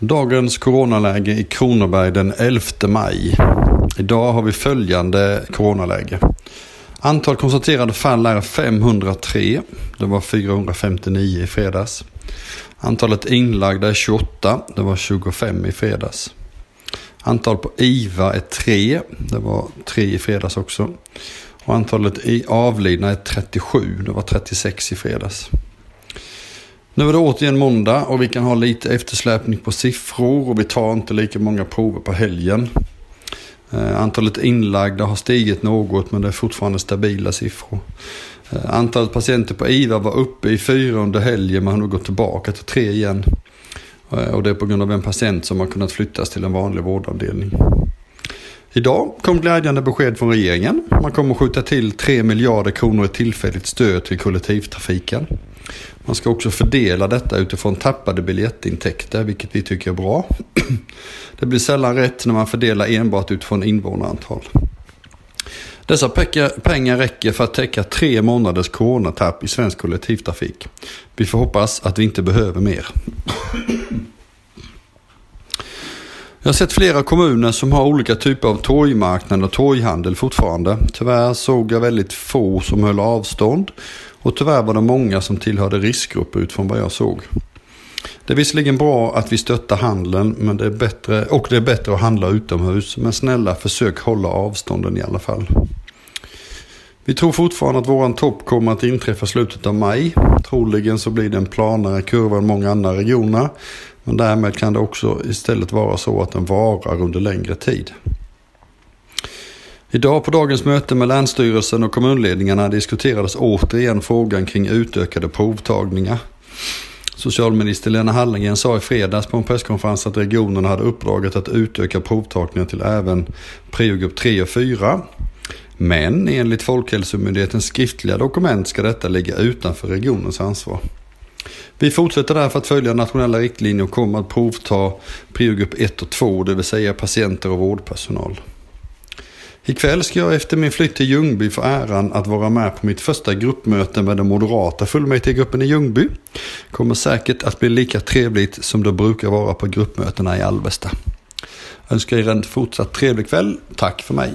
Dagens coronaläge i Kronoberg den 11 maj. Idag har vi följande coronaläge. Antal konstaterade fall är 503. Det var 459 i fredags. Antalet inlagda är 28. Det var 25 i fredags. Antal på IVA är 3. Det var 3 i fredags också. Och antalet avlidna är 37. Det var 36 i fredags. Nu är det återigen måndag och vi kan ha lite eftersläpning på siffror och vi tar inte lika många prover på helgen. Eh, antalet inlagda har stigit något men det är fortfarande stabila siffror. Eh, antalet patienter på IVA var uppe i fyra under helgen men har nu gått tillbaka till tre igen. Eh, och det är på grund av en patient som har kunnat flyttas till en vanlig vårdavdelning. Idag kom glädjande besked från regeringen. Man kommer skjuta till 3 miljarder kronor i tillfälligt stöd till kollektivtrafiken. Man ska också fördela detta utifrån tappade biljettintäkter, vilket vi tycker är bra. Det blir sällan rätt när man fördelar enbart utifrån invånarantal. Dessa pengar räcker för att täcka tre månaders coronatapp i svensk kollektivtrafik. Vi får hoppas att vi inte behöver mer. Jag har sett flera kommuner som har olika typer av torgmarknad och torghandel fortfarande. Tyvärr såg jag väldigt få som höll avstånd och tyvärr var det många som tillhörde riskgrupper utifrån vad jag såg. Det är visserligen bra att vi stöttar handeln men det är bättre, och det är bättre att handla utomhus. Men snälla försök hålla avstånden i alla fall. Vi tror fortfarande att våran topp kommer att inträffa slutet av maj. Troligen så blir det en planare kurva än många andra regioner. Men därmed kan det också istället vara så att den varar under längre tid. Idag på dagens möte med Länsstyrelsen och kommunledningarna diskuterades återigen frågan kring utökade provtagningar. Socialminister Lena Hallengren sa i fredags på en presskonferens att regionerna hade uppdraget att utöka provtagningar till även priogrupp 3 och 4. Men enligt Folkhälsomyndighetens skriftliga dokument ska detta ligga utanför regionens ansvar. Vi fortsätter därför att följa nationella riktlinjer och kommer att provta priogrupp 1 och 2, det vill säga patienter och vårdpersonal. Ikväll ska jag efter min flytt till Ljungby få äran att vara med på mitt första gruppmöte med den moderata fullmäktigegruppen i Ljungby. Kommer säkert att bli lika trevligt som det brukar vara på gruppmötena i Alvesta. önskar er en fortsatt trevlig kväll. Tack för mig.